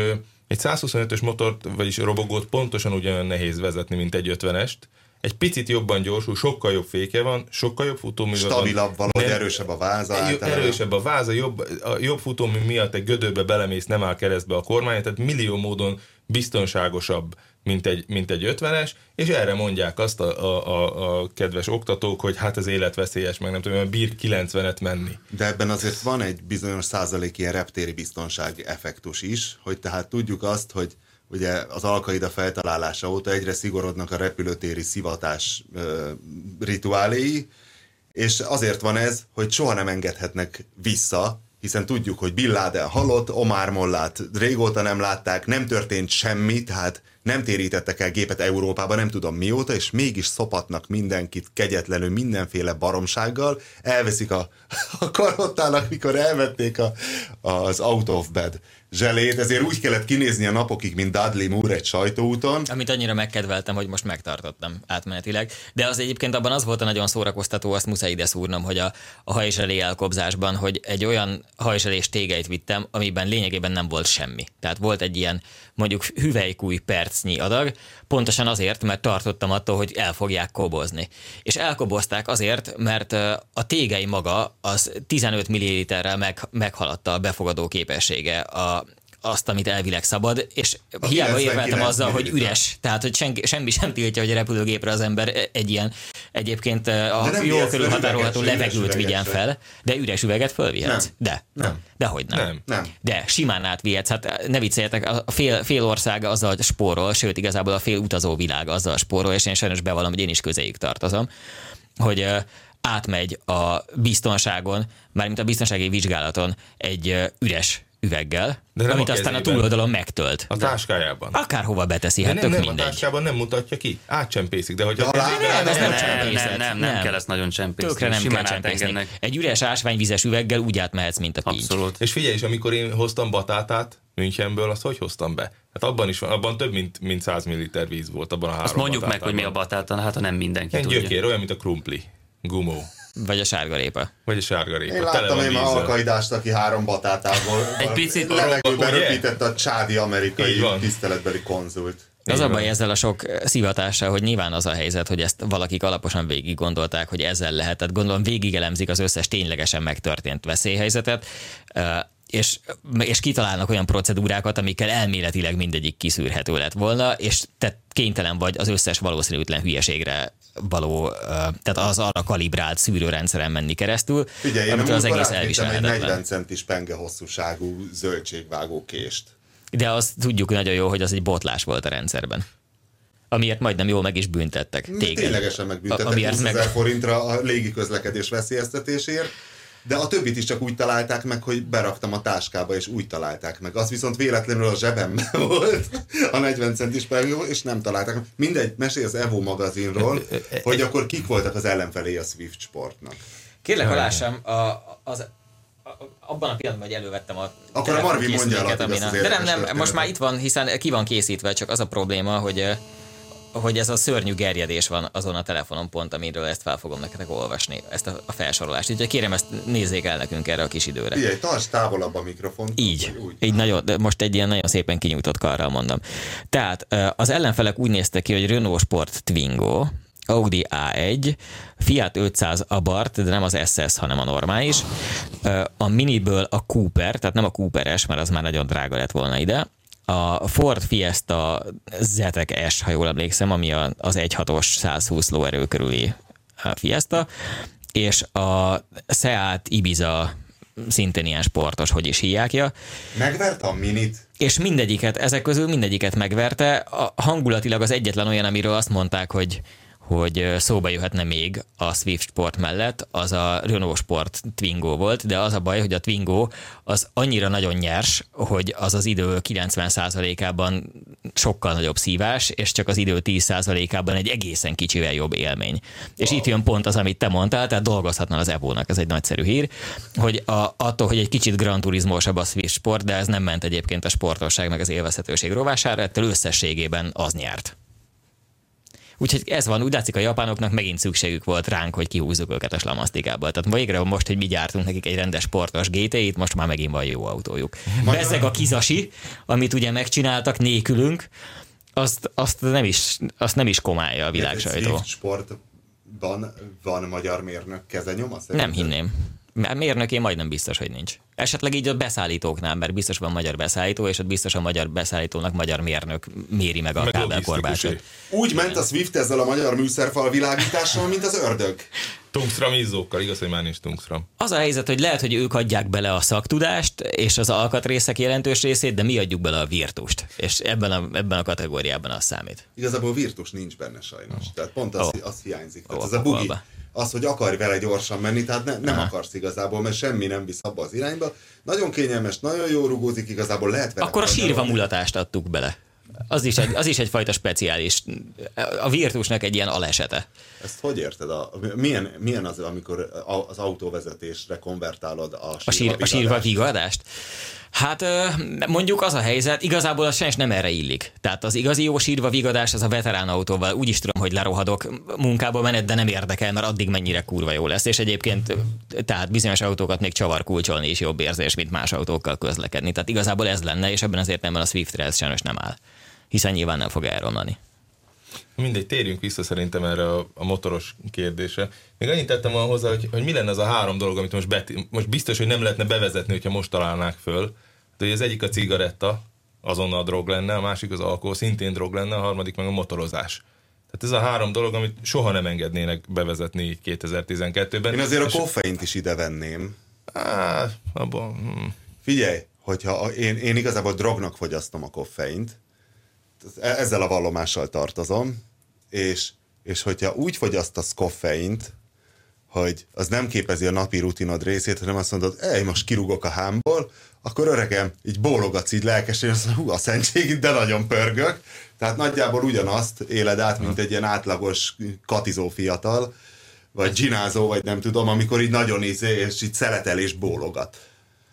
egy 125-ös motort, vagyis robogót pontosan ugyanolyan nehéz vezetni, mint egy 50-est. Egy picit jobban gyorsul, sokkal jobb féke van, sokkal jobb futómű van. Stabilabb, valahogy nem, erősebb a váza. Általában. Erősebb a váza, jobb, a jobb futómű miatt egy gödörbe belemész, nem áll keresztbe a kormány, tehát millió módon biztonságosabb mint egy, mint egy 50-es, és erre mondják azt a, a, a, kedves oktatók, hogy hát az élet veszélyes, meg nem tudom, bír 90-et menni. De ebben azért van egy bizonyos százalék ilyen reptéri biztonsági effektus is, hogy tehát tudjuk azt, hogy ugye az Alkaida feltalálása óta egyre szigorodnak a repülőtéri szivatás ö, rituáléi, és azért van ez, hogy soha nem engedhetnek vissza, hiszen tudjuk, hogy Bin Laden halott, Omar Mollát régóta nem látták, nem történt semmi, tehát nem térítettek el gépet Európába, nem tudom mióta, és mégis szopatnak mindenkit kegyetlenül mindenféle baromsággal, elveszik a, a karottának, mikor elvették a, az out of bed zselét, ezért úgy kellett kinézni a napokig, mint Dudley Moore egy sajtóúton. Amit annyira megkedveltem, hogy most megtartottam átmenetileg. De az egyébként abban az volt a nagyon szórakoztató, azt muszáj ide szúrnom, hogy a, a hajzselé elkobzásban, hogy egy olyan hajzselés tégeit vittem, amiben lényegében nem volt semmi. Tehát volt egy ilyen mondjuk hüvelykúj percnyi adag, pontosan azért, mert tartottam attól, hogy el fogják kobozni. És elkobozták azért, mert a tégei maga az 15 milliliterrel meg, meghaladta a befogadó képessége a, azt, amit elvileg szabad, és a hiába érveltem azzal, hogy üres, tehát hogy senki, semmi sem tiltja, hogy a repülőgépre az ember egy ilyen egyébként a jól körülhatárolható levegőt vigyen fel, de üres üveget fölvihetsz. Nem. De. Nem. Dehogy nem. nem. nem. De simán átvihetsz. Hát ne vicceljetek, a fél, fél ország azzal spórol, sőt igazából a fél utazó világ azzal spórol, és én sajnos bevallom, hogy én is közéjük tartozom, hogy átmegy a biztonságon, mármint a biztonsági vizsgálaton egy üres üveggel, de amit aztán a túloldalon megtölt. A táskájában. Akárhova beteszi, hát nem, tök nem, mindegy. a táskában nem mutatja ki, átcsempészik, de hogy a nem, nem, nem, nem, nem, nem, nem, kell ezt nagyon csempészni. Tökre nem kell csempészni. Egy üres ásványvizes üveggel úgy átmehetsz, mint a pincs. Abszolút. És figyelj, és amikor én hoztam batátát Münchenből, azt hogy hoztam be? Hát abban is van, abban több mint, mint 100 ml víz volt abban a három Azt mondjuk meg, hogy mi a batáta, hát ha nem mindenki Egy tudja. gyökér, olyan, mint a krumpli. Gumó. Vagy a sárgarépa. Vagy a sárgarépa. Én láttam én már alkaidást, aki három batátából egy picit levegőben röpített a csádi amerikai tiszteletbeli konzult. Az a baj ezzel a sok szivatással, hogy nyilván az a helyzet, hogy ezt valakik alaposan végig gondolták, hogy ezzel lehet. Tehát gondolom végig elemzik az összes ténylegesen megtörtént veszélyhelyzetet, és, és kitalálnak olyan procedúrákat, amikkel elméletileg mindegyik kiszűrhető lett volna, és te kénytelen vagy az összes valószínűtlen hülyeségre való, tehát az arra kalibrált szűrőrendszeren menni keresztül, Figyelj, amit az egész elviselhetetlen. egy 40 centis penge hosszúságú zöldségvágó kést De azt tudjuk nagyon jó, hogy az egy botlás volt a rendszerben. Amiért majdnem jól meg is büntettek. Téged. Ténylegesen megbüntettek A- amiért 20 meg- forintra a légi közlekedés veszélyeztetésért, de a többit is csak úgy találták meg, hogy beraktam a táskába, és úgy találták meg. Az viszont véletlenül a zsebemben volt, a 40 centis pergó, és nem találták meg. Mindegy, mesélj az Evo magazinról, hogy akkor kik voltak az ellenfelé a Swift sportnak. Kérlek, alássam, a, az, a, abban a pillanatban, hogy elővettem a Akkor a Marvin mondja el telefonkészüléket, addig amin azt a- az De nem, nem, most már itt van, hiszen ki van készítve, csak az a probléma, hogy hogy ez a szörnyű gerjedés van azon a telefonon pont, amiről ezt fel fogom nektek olvasni, ezt a, a felsorolást. Úgyhogy kérem, ezt nézzék el nekünk erre a kis időre. Figyelj, tartsd távolabb a mikrofont. Így, Úgy. így nagyon, de most egy ilyen nagyon szépen kinyújtott karral mondom. Tehát az ellenfelek úgy néztek ki, hogy Renault Sport Twingo, Audi A1, Fiat 500 Abarth, de nem az SS, hanem a normális, a Miniből a Cooper, tehát nem a Cooperes, mert az már nagyon drága lett volna ide, a Ford Fiesta ZX ha jól emlékszem, ami az 1.6-os 120 lóerő körüli Fiesta, és a Seat Ibiza szintén ilyen sportos, hogy is hívják Megvert a minit? és mindegyiket, ezek közül mindegyiket megverte. A, hangulatilag az egyetlen olyan, amiről azt mondták, hogy hogy szóba jöhetne még a Swift Sport mellett, az a Renault Sport Twingo volt, de az a baj, hogy a Twingo az annyira nagyon nyers, hogy az az idő 90%-ában sokkal nagyobb szívás, és csak az idő 10%-ában egy egészen kicsivel jobb élmény. És itt jön pont az, amit te mondtál, tehát dolgozhatnál az Evo-nak, ez egy nagyszerű hír, hogy a, attól, hogy egy kicsit Gran Turismosabb a Swift Sport, de ez nem ment egyébként a sportosság meg az élvezhetőség rovására, ettől összességében az nyert. Úgyhogy ez van, úgy látszik a japánoknak megint szükségük volt ránk, hogy kihúzzuk őket a slamasztikából. Tehát végre most, hogy mi gyártunk nekik egy rendes sportos GT-t, most már megint van jó autójuk. Bezzeg a kizasi, amit ugye megcsináltak nélkülünk, azt, azt, nem, is, azt nem is komálja a világ sajtó. Sportban van magyar mérnök kezenyoma? Nem szerinted? hinném. Mert mérnök én majdnem biztos, hogy nincs. Esetleg így a beszállítóknál, mert biztos van magyar beszállító, és ott biztos a magyar beszállítónak magyar mérnök méri meg a Meg kábelkorbácsot. Úgy ment a Swift ezzel a magyar műszerfal világítással, mint az ördög. Tungstram izzókkal, igaz, hogy már nincs tungstram. Az a helyzet, hogy lehet, hogy ők adják bele a szaktudást és az alkatrészek jelentős részét, de mi adjuk bele a virtust. És ebben a, ebben a kategóriában az számít. Igazából virtus nincs benne sajnos. Tehát pont az, Ó. az hiányzik. Tehát Ó, az a bugi, pokolba. Az, hogy akarj vele gyorsan menni, tehát ne, nem akarsz igazából, mert semmi nem visz abba az irányba. Nagyon kényelmes, nagyon jó rugózik, igazából lehet vele Akkor a sírva mulatást adtuk bele. Az is, egy, az is egyfajta speciális. A virtusnak egy ilyen alesete. Ezt hogy érted? A, milyen, milyen az, amikor az autóvezetésre konvertálod a A, sír, a sírva vigadást? Hát mondjuk az a helyzet, igazából az sajnos nem erre illik. Tehát az igazi jó sírva vigadás az a veterán autóval. Úgy is tudom, hogy lerohadok munkába menet, de nem érdekel, mert addig mennyire kurva jó lesz. És egyébként tehát bizonyos autókat még csavarkulcsolni is jobb érzés, mint más autókkal közlekedni. Tehát igazából ez lenne, és ebben az értelemben a Swiftre ez sajnos nem áll. Hiszen nyilván nem fog elromlani. Mindegy, térjünk vissza szerintem erre a, a motoros kérdésre. Még annyit tettem volna hozzá, hogy, hogy mi lenne az a három dolog, amit most, bet, most biztos, hogy nem lehetne bevezetni, hogyha most találnák föl. De hogy az egyik a cigaretta, azonnal drog lenne, a másik az alkohol, szintén drog lenne, a harmadik meg a motorozás. Tehát ez a három dolog, amit soha nem engednének bevezetni így 2012-ben. Én azért a És- koffeint is ide venném. Á, abban, hm. Figyelj, hogyha a, én, én igazából drognak fogyasztom a koffeint, ezzel a vallomással tartozom, és, és hogyha úgy fogyasztasz koffeint, hogy az nem képezi a napi rutinod részét, hanem azt mondod, ej, most kirúgok a hámból, akkor öregem, így bólogatsz így lelkesen, és azt mondod, hú, a szentség, de nagyon pörgök. Tehát nagyjából ugyanazt éled át, mint egy ilyen átlagos katizó fiatal, vagy ginázó, vagy nem tudom, amikor így nagyon izé, és így szeletel és bólogat.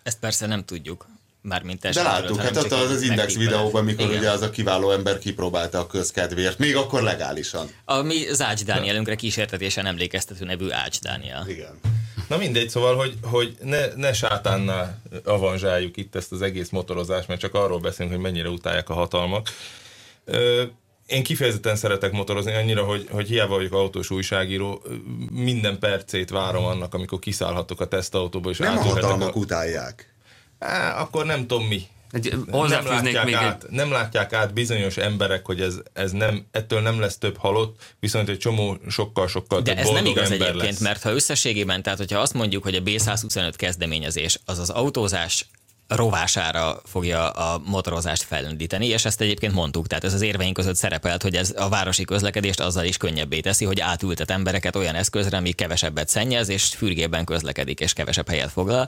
Ezt persze nem tudjuk. Mármint te De láttuk, hát ott az, az Index videóban, mikor Igen. ugye az a kiváló ember kipróbálta a közkedvért, még akkor legálisan. A mi Zács Dánielünkre kísértetésen emlékeztető nevű Ács Dániel. Igen. Na mindegy, szóval, hogy, hogy ne, ne sátánnál avanzsáljuk itt ezt az egész motorozást, mert csak arról beszélünk, hogy mennyire utálják a hatalmak. Ö, én kifejezetten szeretek motorozni, annyira, hogy, hogy hiába vagyok autós újságíró, minden percét várom annak, amikor kiszállhatok a tesztautóba, és Nem a hatalmak utálják. Á, akkor nem tudom mi. Egy, Nem látják, még át, egy, nem látják át bizonyos emberek, hogy ez, ez nem, ettől nem lesz több halott, viszont egy csomó sokkal-sokkal De több ez nem igaz egyébként, lesz. mert ha összességében, tehát hogyha azt mondjuk, hogy a B125 kezdeményezés az az autózás rovására fogja a motorozást fellendíteni, és ezt egyébként mondtuk, tehát ez az érveink között szerepelt, hogy ez a városi közlekedést azzal is könnyebbé teszi, hogy átültet embereket olyan eszközre, ami kevesebbet szennyez, és fürgében közlekedik, és kevesebb helyet foglal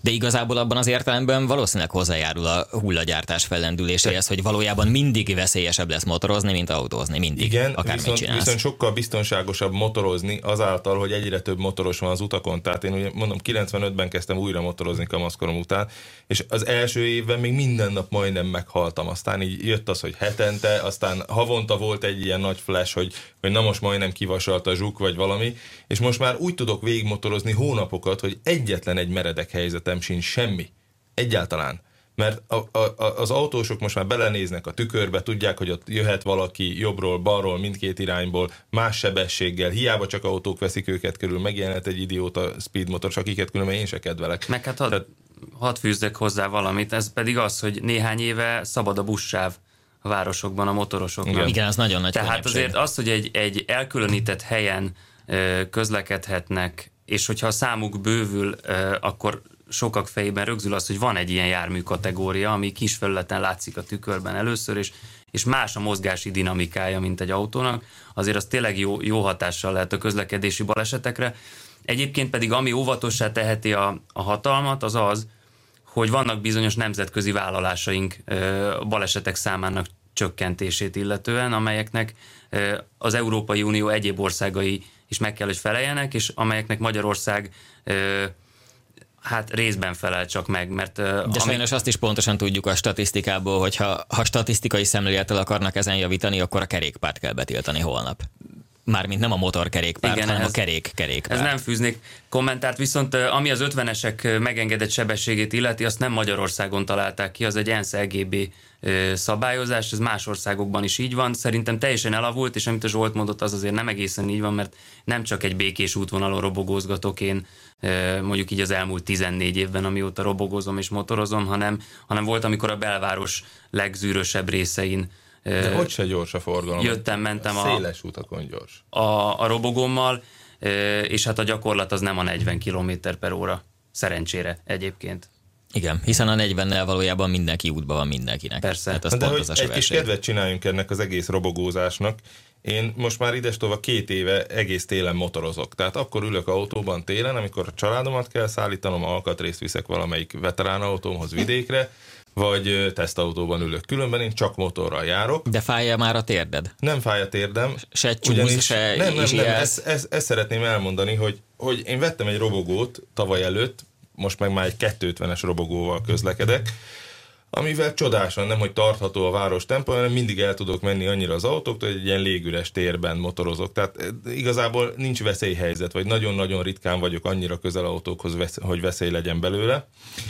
de igazából abban az értelemben valószínűleg hozzájárul a hullagyártás fellendüléséhez, hogy valójában mindig veszélyesebb lesz motorozni, mint autózni, mindig. Igen, viszont, viszont sokkal biztonságosabb motorozni azáltal, hogy egyre több motoros van az utakon. Tehát én ugye mondom, 95-ben kezdtem újra motorozni kamaszkorom után, és az első évben még minden nap majdnem meghaltam. Aztán így jött az, hogy hetente, aztán havonta volt egy ilyen nagy flash, hogy, hogy na most majdnem kivasalt a zsuk, vagy valami, és most már úgy tudok végigmotorozni hónapokat, hogy egyetlen egy meredek helyzet ötletem sincs semmi. Egyáltalán. Mert a, a, az autósok most már belenéznek a tükörbe, tudják, hogy ott jöhet valaki jobbról, balról, mindkét irányból, más sebességgel, hiába csak autók veszik őket körül, megjelenhet egy idióta speedmotor, akiket különben én se kedvelek. Meg hát hadd, Tehát... had fűzzek hozzá valamit, ez pedig az, hogy néhány éve szabad a buszsáv a városokban a motorosoknak. Igen, Igen az nagyon nagy Tehát könnyebbség. azért az, hogy egy, egy elkülönített helyen közlekedhetnek, és hogyha a számuk bővül, akkor sokak fejében rögzül az, hogy van egy ilyen jármű kategória, ami kis felületen látszik a tükörben először, és, és más a mozgási dinamikája, mint egy autónak, azért az tényleg jó, jó hatással lehet a közlekedési balesetekre. Egyébként pedig ami óvatossá teheti a, a hatalmat, az az, hogy vannak bizonyos nemzetközi vállalásaink balesetek számának csökkentését illetően, amelyeknek az Európai Unió egyéb országai is meg kell, hogy feleljenek, és amelyeknek Magyarország Hát részben felel csak meg, mert... De ami... sajnos azt is pontosan tudjuk a statisztikából, hogy ha, ha statisztikai szemlélettel akarnak ezen javítani, akkor a kerékpárt kell betiltani holnap. Mármint nem a motorkerékpárt, Igen, hanem ez, a kerék kerékpár. Ez nem fűznék kommentárt, viszont ami az 50-esek megengedett sebességét illeti, azt nem Magyarországon találták ki, az egy ENSZ LGB szabályozás, ez más országokban is így van. Szerintem teljesen elavult, és amit a Zsolt mondott, az azért nem egészen így van, mert nem csak egy békés útvonalon robogózgatok én mondjuk így az elmúlt 14 évben, amióta robogozom és motorozom, hanem, hanem volt, amikor a belváros legzűrösebb részein de hogy se gyors a forgalom? Jöttem, mentem a... Széles utakon gyors. A, a robogommal, és hát a gyakorlat az nem a 40 km per óra. Szerencsére egyébként. Igen, hiszen a 40-nel valójában mindenki útban van mindenkinek. Persze. Hát az De hogy egy kis kedvet csináljunk ennek az egész robogózásnak. Én most már idestova két éve egész télen motorozok. Tehát akkor ülök autóban télen, amikor a családomat kell szállítanom, alkatrészt viszek valamelyik veterán autómhoz vidékre, vagy tesztautóban ülök. Különben én csak motorral járok. De fájja már a térded? Nem fáj a térdem. Se csúsz, ugyanis, se Nem, nem, nem, ezt, ezt, ezt szeretném elmondani, hogy, hogy én vettem egy robogót tavaly előtt, most meg már egy 250-es robogóval közlekedek, amivel csodásan nem, hogy tartható a város tempó, hanem mindig el tudok menni annyira az autóktól, hogy egy ilyen légüres térben motorozok. Tehát eh, igazából nincs veszélyhelyzet, vagy nagyon-nagyon ritkán vagyok annyira közel autókhoz, hogy veszély legyen belőle.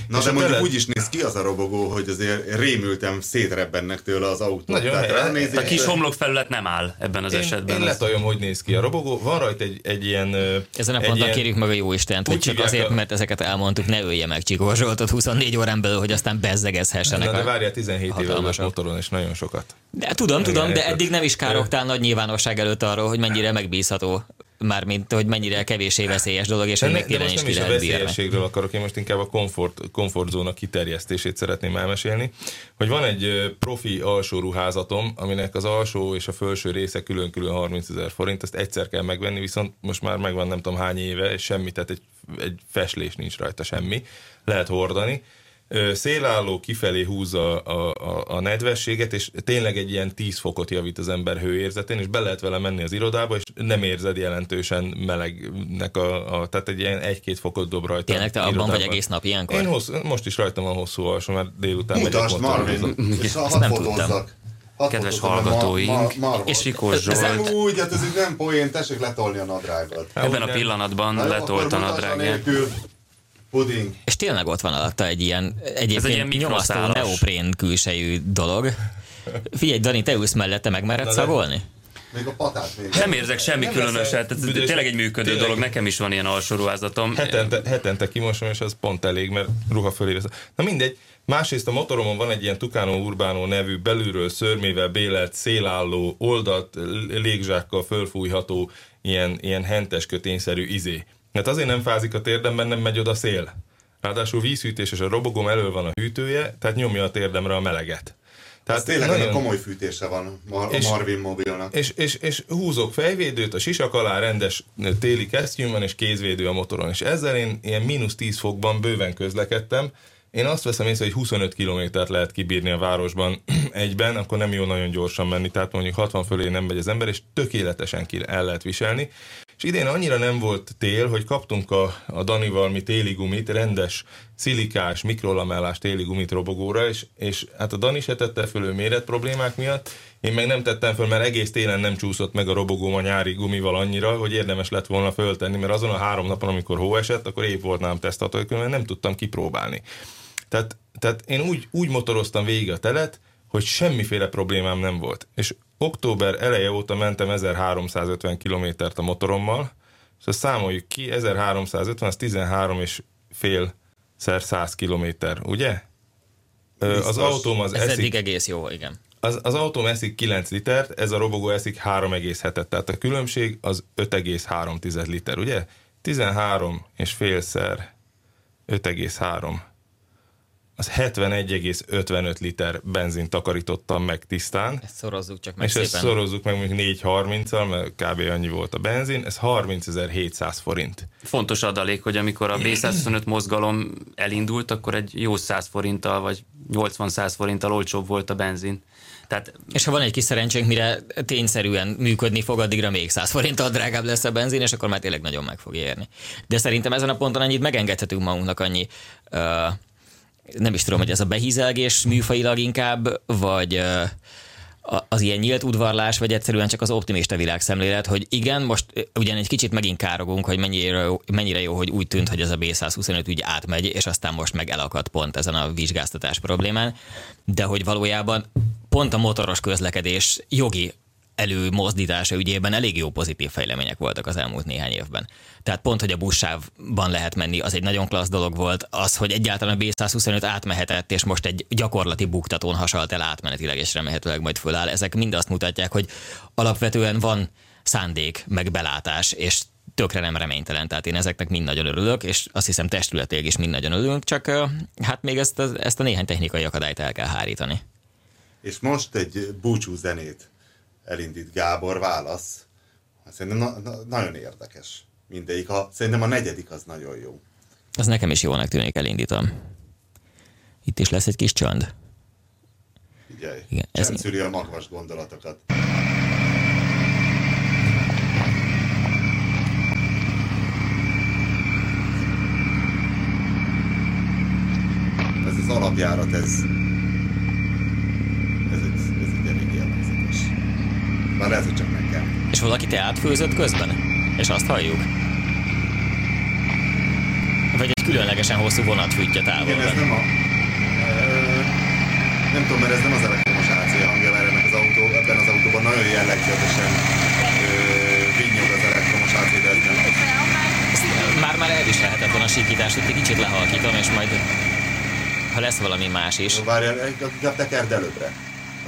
Na És de mondjuk tele... úgy is néz ki az a robogó, hogy azért rémültem, szétrebbennek tőle az autó. Nagyon Tehát a kis homlokfelület nem áll ebben az én, esetben. Én letaljom, hogy néz ki a robogó. Van rajta egy, egy ilyen... Ezen a ponton kérjük meg a jó Istent, hogy csak azért, a... mert ezeket elmondtuk, ne ölje meg Csikó Zsoltot 24 órán belül, hogy aztán bezzegezhessen nincsenek. De várjál, 17 éve motoron, és nagyon sokat. De tudom, tudom, de eddig nem is károktál nagy nyilvánosság előtt arról, hogy mennyire megbízható mármint, hogy mennyire kevésé veszélyes dolog, és hogy még télen is ki lehet a veszélyességről akarok, én most inkább a komfort, komfortzóna kiterjesztését szeretném elmesélni, hogy van egy profi alsó ruházatom, aminek az alsó és a felső része külön-külön 30 ezer forint, ezt egyszer kell megvenni, viszont most már megvan nem tudom hány éve, és semmi, tehát egy, egy feslés nincs rajta semmi, lehet hordani, szélálló kifelé húzza a, a, a nedvességet, és tényleg egy ilyen 10 fokot javít az ember hőérzetén, és be lehet vele menni az irodába, és nem érzed jelentősen melegnek a, a tehát egy ilyen egy-két fokot dob rajta. Tényleg te abban vagy egész nap ilyenkor? Én hossz, most is rajtam van hosszú alsó, mert délután Mutasd, Marvin, és Ezt nem tudtam. Kedves hallgatóink, ma, ma, és Sikos Zsolt. Ez nem úgy, hát ez így nem poén, tessék letolni a nadrágot. Ebben a pillanatban letolt a nadrágját. Puding. És tényleg ott van alatta egy ilyen, egyébként Ez egy ilyen nyomasztó neoprén külsejű dolog. Figyelj, Dani, te ülsz mellette, meg mered szagolni? Még a patát még. Nem érzek semmi nem különöset, ez tényleg egy működő tényleg. dolog, nekem is van ilyen alsóruházatom. Hetente, hetente kimosom, és az pont elég, mert ruha fölé Na mindegy, Másrészt a motoromon van egy ilyen Tucano Urbano nevű belülről szörmével bélelt, szélálló, oldalt légzsákkal fölfújható, ilyen, ilyen hentes kötényszerű izé. Hát azért nem fázik a térdemben, nem megy oda szél. Ráadásul vízhűtés és a robogom elől van a hűtője, tehát nyomja a térdemre a meleget. Tehát tényleg nagyon... komoly fűtése van Mar- és, Marvin mobilnak. És, és, és húzok fejvédőt, a sisak alá rendes téli kesztyűm van, és kézvédő a motoron. És ezzel én ilyen mínusz 10 fokban bőven közlekedtem. Én azt veszem észre, hogy 25 kilométert lehet kibírni a városban egyben, akkor nem jó nagyon gyorsan menni, tehát mondjuk 60 fölé nem megy az ember, és tökéletesen ki el lehet viselni. És idén annyira nem volt tél, hogy kaptunk a, a Danival mi téli gumit, rendes szilikás, mikrolamellás téli gumit robogóra, és, és hát a Dani se tette föl méret problémák miatt, én meg nem tettem föl, mert egész télen nem csúszott meg a robogóm a nyári gumival annyira, hogy érdemes lett volna föltenni, mert azon a három napon, amikor hó esett, akkor épp volt nálam tesztató, mert nem tudtam kipróbálni. Tehát, tehát én úgy, úgy motoroztam végig a telet, hogy semmiféle problémám nem volt. És október eleje óta mentem 1350 kilométert a motorommal, és azt számoljuk ki, 1350, az 13 és fél szer 100 kilométer, ugye? Biztos. Az autóm az Ez eszik, eddig egész jó, igen. Az, az autóm eszik 9 litert, ez a robogó eszik 3,7-et, tehát a különbség az 5,3 liter, ugye? 13 és félszer 5,3 az 71,55 liter benzin takarítottam meg tisztán. Ezt szorozzuk csak meg És szépen. ezt szorozzuk meg mondjuk 4.30-al, mert kb. annyi volt a benzin, ez 30.700 forint. Fontos adalék, hogy amikor a B125 mozgalom elindult, akkor egy jó 100 forinttal, vagy 80-100 forinttal olcsóbb volt a benzin. Tehát, és ha van egy kis szerencsénk, mire tényszerűen működni fog, addigra még 100 forinttal drágább lesz a benzin, és akkor már tényleg nagyon meg fog érni. De szerintem ezen a ponton annyit megengedhetünk magunknak annyi uh, nem is tudom, hogy ez a behízelgés műfajilag inkább, vagy az ilyen nyílt udvarlás, vagy egyszerűen csak az optimista világszemlélet, hogy igen, most ugyan egy kicsit megint károgunk, hogy mennyire, mennyire jó, hogy úgy tűnt, hogy ez a B125 ügy átmegy, és aztán most meg elakadt pont ezen a vizsgáztatás problémán, de hogy valójában pont a motoros közlekedés jogi előmozdítása ügyében elég jó pozitív fejlemények voltak az elmúlt néhány évben. Tehát pont, hogy a buszsávban lehet menni, az egy nagyon klassz dolog volt. Az, hogy egyáltalán a B125 átmehetett, és most egy gyakorlati buktatón hasalt el átmenetileg, és remélhetőleg majd föláll, ezek mind azt mutatják, hogy alapvetően van szándék, meg belátás, és tökre nem reménytelen. Tehát én ezeknek mind nagyon örülök, és azt hiszem testületileg is mind nagyon örülünk, csak hát még ezt a, ezt a néhány technikai akadályt el kell hárítani. És most egy búcsú zenét elindít Gábor válasz. Hát szerintem na- na- nagyon érdekes mindegyik. A, szerintem a negyedik az nagyon jó. Az nekem is jónak tűnik, elindítom. Itt is lesz egy kis csönd. Figyelj, Igen, ez szüli a magvas gondolatokat. Ez az alapjárat, ez Már lehet, hogy csak nekem. És valaki te átfőzött közben? És azt halljuk? Vagy egy különlegesen hosszú vonat fűtje távolban? Igen, ez nem a... nem tudom, mert ez nem az elektromos AC hangja, mert ennek az autó, ebben az autóban nagyon jellegzetesen vinnyog az elektromos AC, de ez nem az. Már már elviselhetetlen van a síkítás, hogy egy kicsit lehalkítom, és majd ha lesz valami más is. Várjál, inkább tekerd előbbre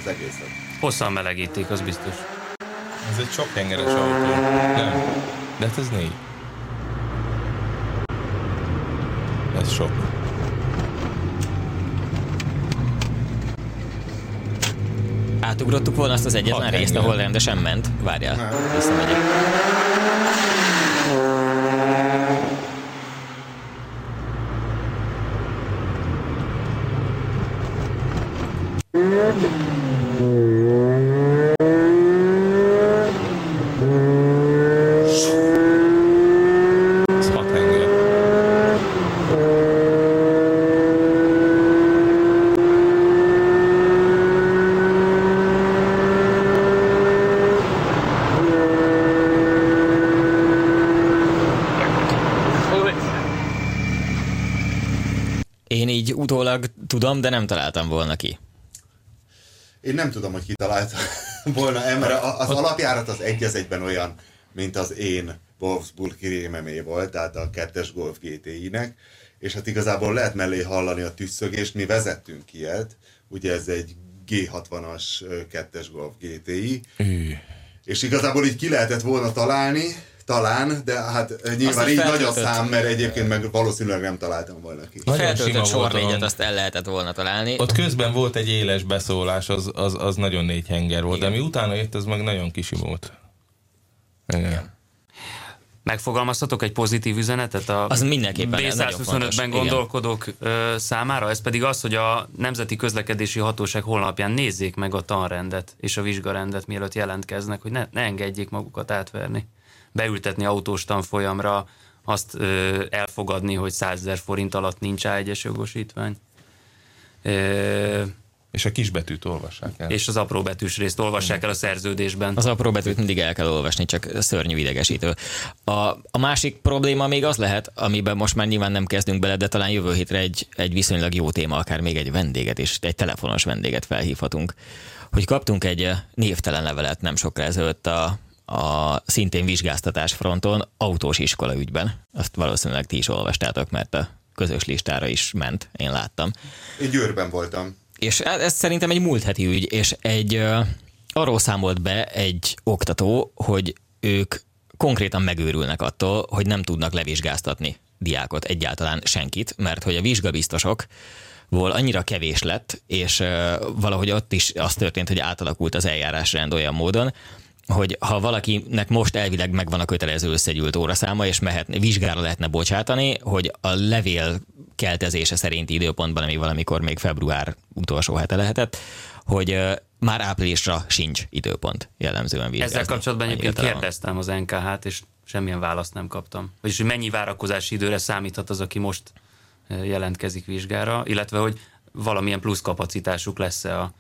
az egészet. Hosszan melegítik, az biztos. Ez egy sok hengeres autó. Nem. De hát ez négy. Ez sok. Átugrottuk volna azt az egyetlen Hat részt, ahol rendesen ment. Várjál, visszamegyek. Tudom, de nem találtam volna ki. Én nem tudom, hogy ki találta volna, mert az alapjárat az egy az egyben olyan, mint az én Wolfsburg rémemé volt, tehát a kettes Golf GTI-nek, és hát igazából lehet mellé hallani a tüsszögést, mi vezettünk ilyet, ugye ez egy G60-as kettes Golf GTI, és igazából így ki lehetett volna találni, talán, de hát nyilván Azt, így nagy a szám, mert egyébként meg valószínűleg nem találtam volna ki. Feltöltött sornégyet azt el lehetett volna találni. Ott közben volt egy éles beszólás, az, az, az nagyon négy henger volt, de ami utána jött, az meg nagyon kisimult. Igen. Megfogalmazhatok egy pozitív üzenetet a Az mindenképpen nagyon fontos, B125-ben igen. gondolkodók ö, számára, ez pedig az, hogy a Nemzeti Közlekedési Hatóság honlapján nézzék meg a tanrendet és a vizsgarendet, mielőtt jelentkeznek, hogy ne, ne engedjék magukat átverni. Beültetni autós tanfolyamra, azt ö, elfogadni, hogy 100 ezer forint alatt nincs A1-es jogosítvány. Ö, És a kisbetűt olvassák el. és az apró betűs részt olvassák el a szerződésben. Az apró betűt mindig el kell olvasni, csak szörnyű idegesítő. A, a másik probléma még az lehet, amiben most már nyilván nem kezdünk bele, de talán jövő hétre egy, egy viszonylag jó téma, akár még egy vendéget és egy telefonos vendéget felhívhatunk, hogy kaptunk egy névtelen levelet nem sokkal ezelőtt a, a szintén vizsgáztatás fronton autós iskola ügyben. Azt valószínűleg ti is olvastátok, mert a közös listára is ment, én láttam. Én Győrben voltam. És ez szerintem egy múlt heti ügy, és egy arról számolt be egy oktató, hogy ők konkrétan megőrülnek attól, hogy nem tudnak levizsgáztatni diákot, egyáltalán senkit, mert hogy a vizsgabiztosokból annyira kevés lett, és valahogy ott is az történt, hogy átalakult az eljárásrend olyan módon, hogy ha valakinek most elvileg megvan a kötelező összegyűlt óraszáma, és mehetne, vizsgára lehetne bocsátani, hogy a levél keltezése szerinti időpontban, ami valamikor még február utolsó hete lehetett, hogy már áprilisra sincs időpont jellemzően vizsgázni. Ezzel kapcsolatban egyébként kérdeztem az NKH-t, és semmilyen választ nem kaptam. Vagyis, hogy mennyi várakozási időre számíthat az, aki most jelentkezik vizsgára, illetve, hogy valamilyen plusz kapacitásuk lesz-e a,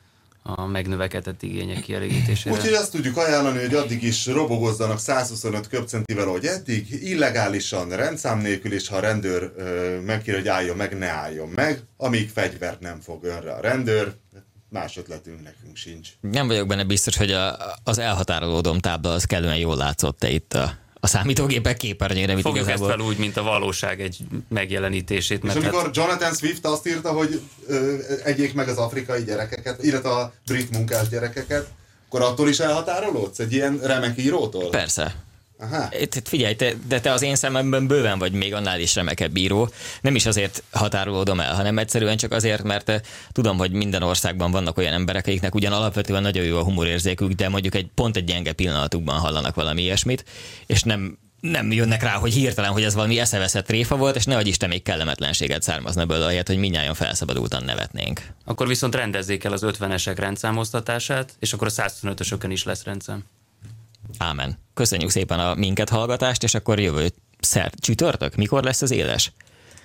a megnövekedett igények kielégítésére. Úgyhogy azt tudjuk ajánlani, hogy addig is robogozzanak 125 köbcentivel, ahogy eddig, illegálisan, rendszám nélkül, és ha a rendőr ö, megkér, hogy álljon meg, ne álljon meg, amíg fegyvert nem fog önre a rendőr, más ötletünk nekünk sincs. Nem vagyok benne biztos, hogy a, az elhatárolódom tábla az kellően jól látszott itt a, a számítógépek képernyőre, amit Fogjuk ezt igazából... fel úgy, mint a valóság egy megjelenítését, És mert amikor hát Jonathan Swift azt írta, hogy ö, egyék meg az afrikai gyerekeket, illetve a brit munkás gyerekeket, akkor attól is elhatárolódsz? Egy ilyen remek írótól? Persze. Aha. Itt, figyelj, te, de te az én szememben bőven vagy még annál is remekebb bíró. Nem is azért határolódom el, hanem egyszerűen csak azért, mert eh, tudom, hogy minden országban vannak olyan emberek, akiknek ugyan alapvetően nagyon jó a humorérzékük, de mondjuk egy pont egy gyenge pillanatukban hallanak valami ilyesmit, és nem nem jönnek rá, hogy hirtelen, hogy ez valami eszeveszett tréfa volt, és nehogy Isten még kellemetlenséget származna belőle, ahelyett, hogy minnyáján felszabadultan nevetnénk. akkor viszont rendezzék el az 50-esek rendszámoztatását, és akkor a 125-ösökön is lesz rendszám. Ámen. Köszönjük szépen a minket hallgatást, és akkor jövő szert csütörtök? Mikor lesz az éles?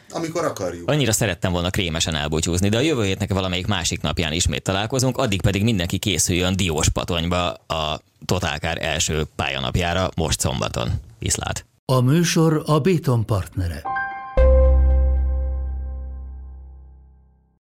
Amikor akarjuk. Annyira szerettem volna krémesen elbúcsúzni, de a jövő hétnek valamelyik másik napján ismét találkozunk, addig pedig mindenki készüljön Diós patonyba a Totálkár első pályanapjára most szombaton. Viszlát! A műsor a Béton partnere.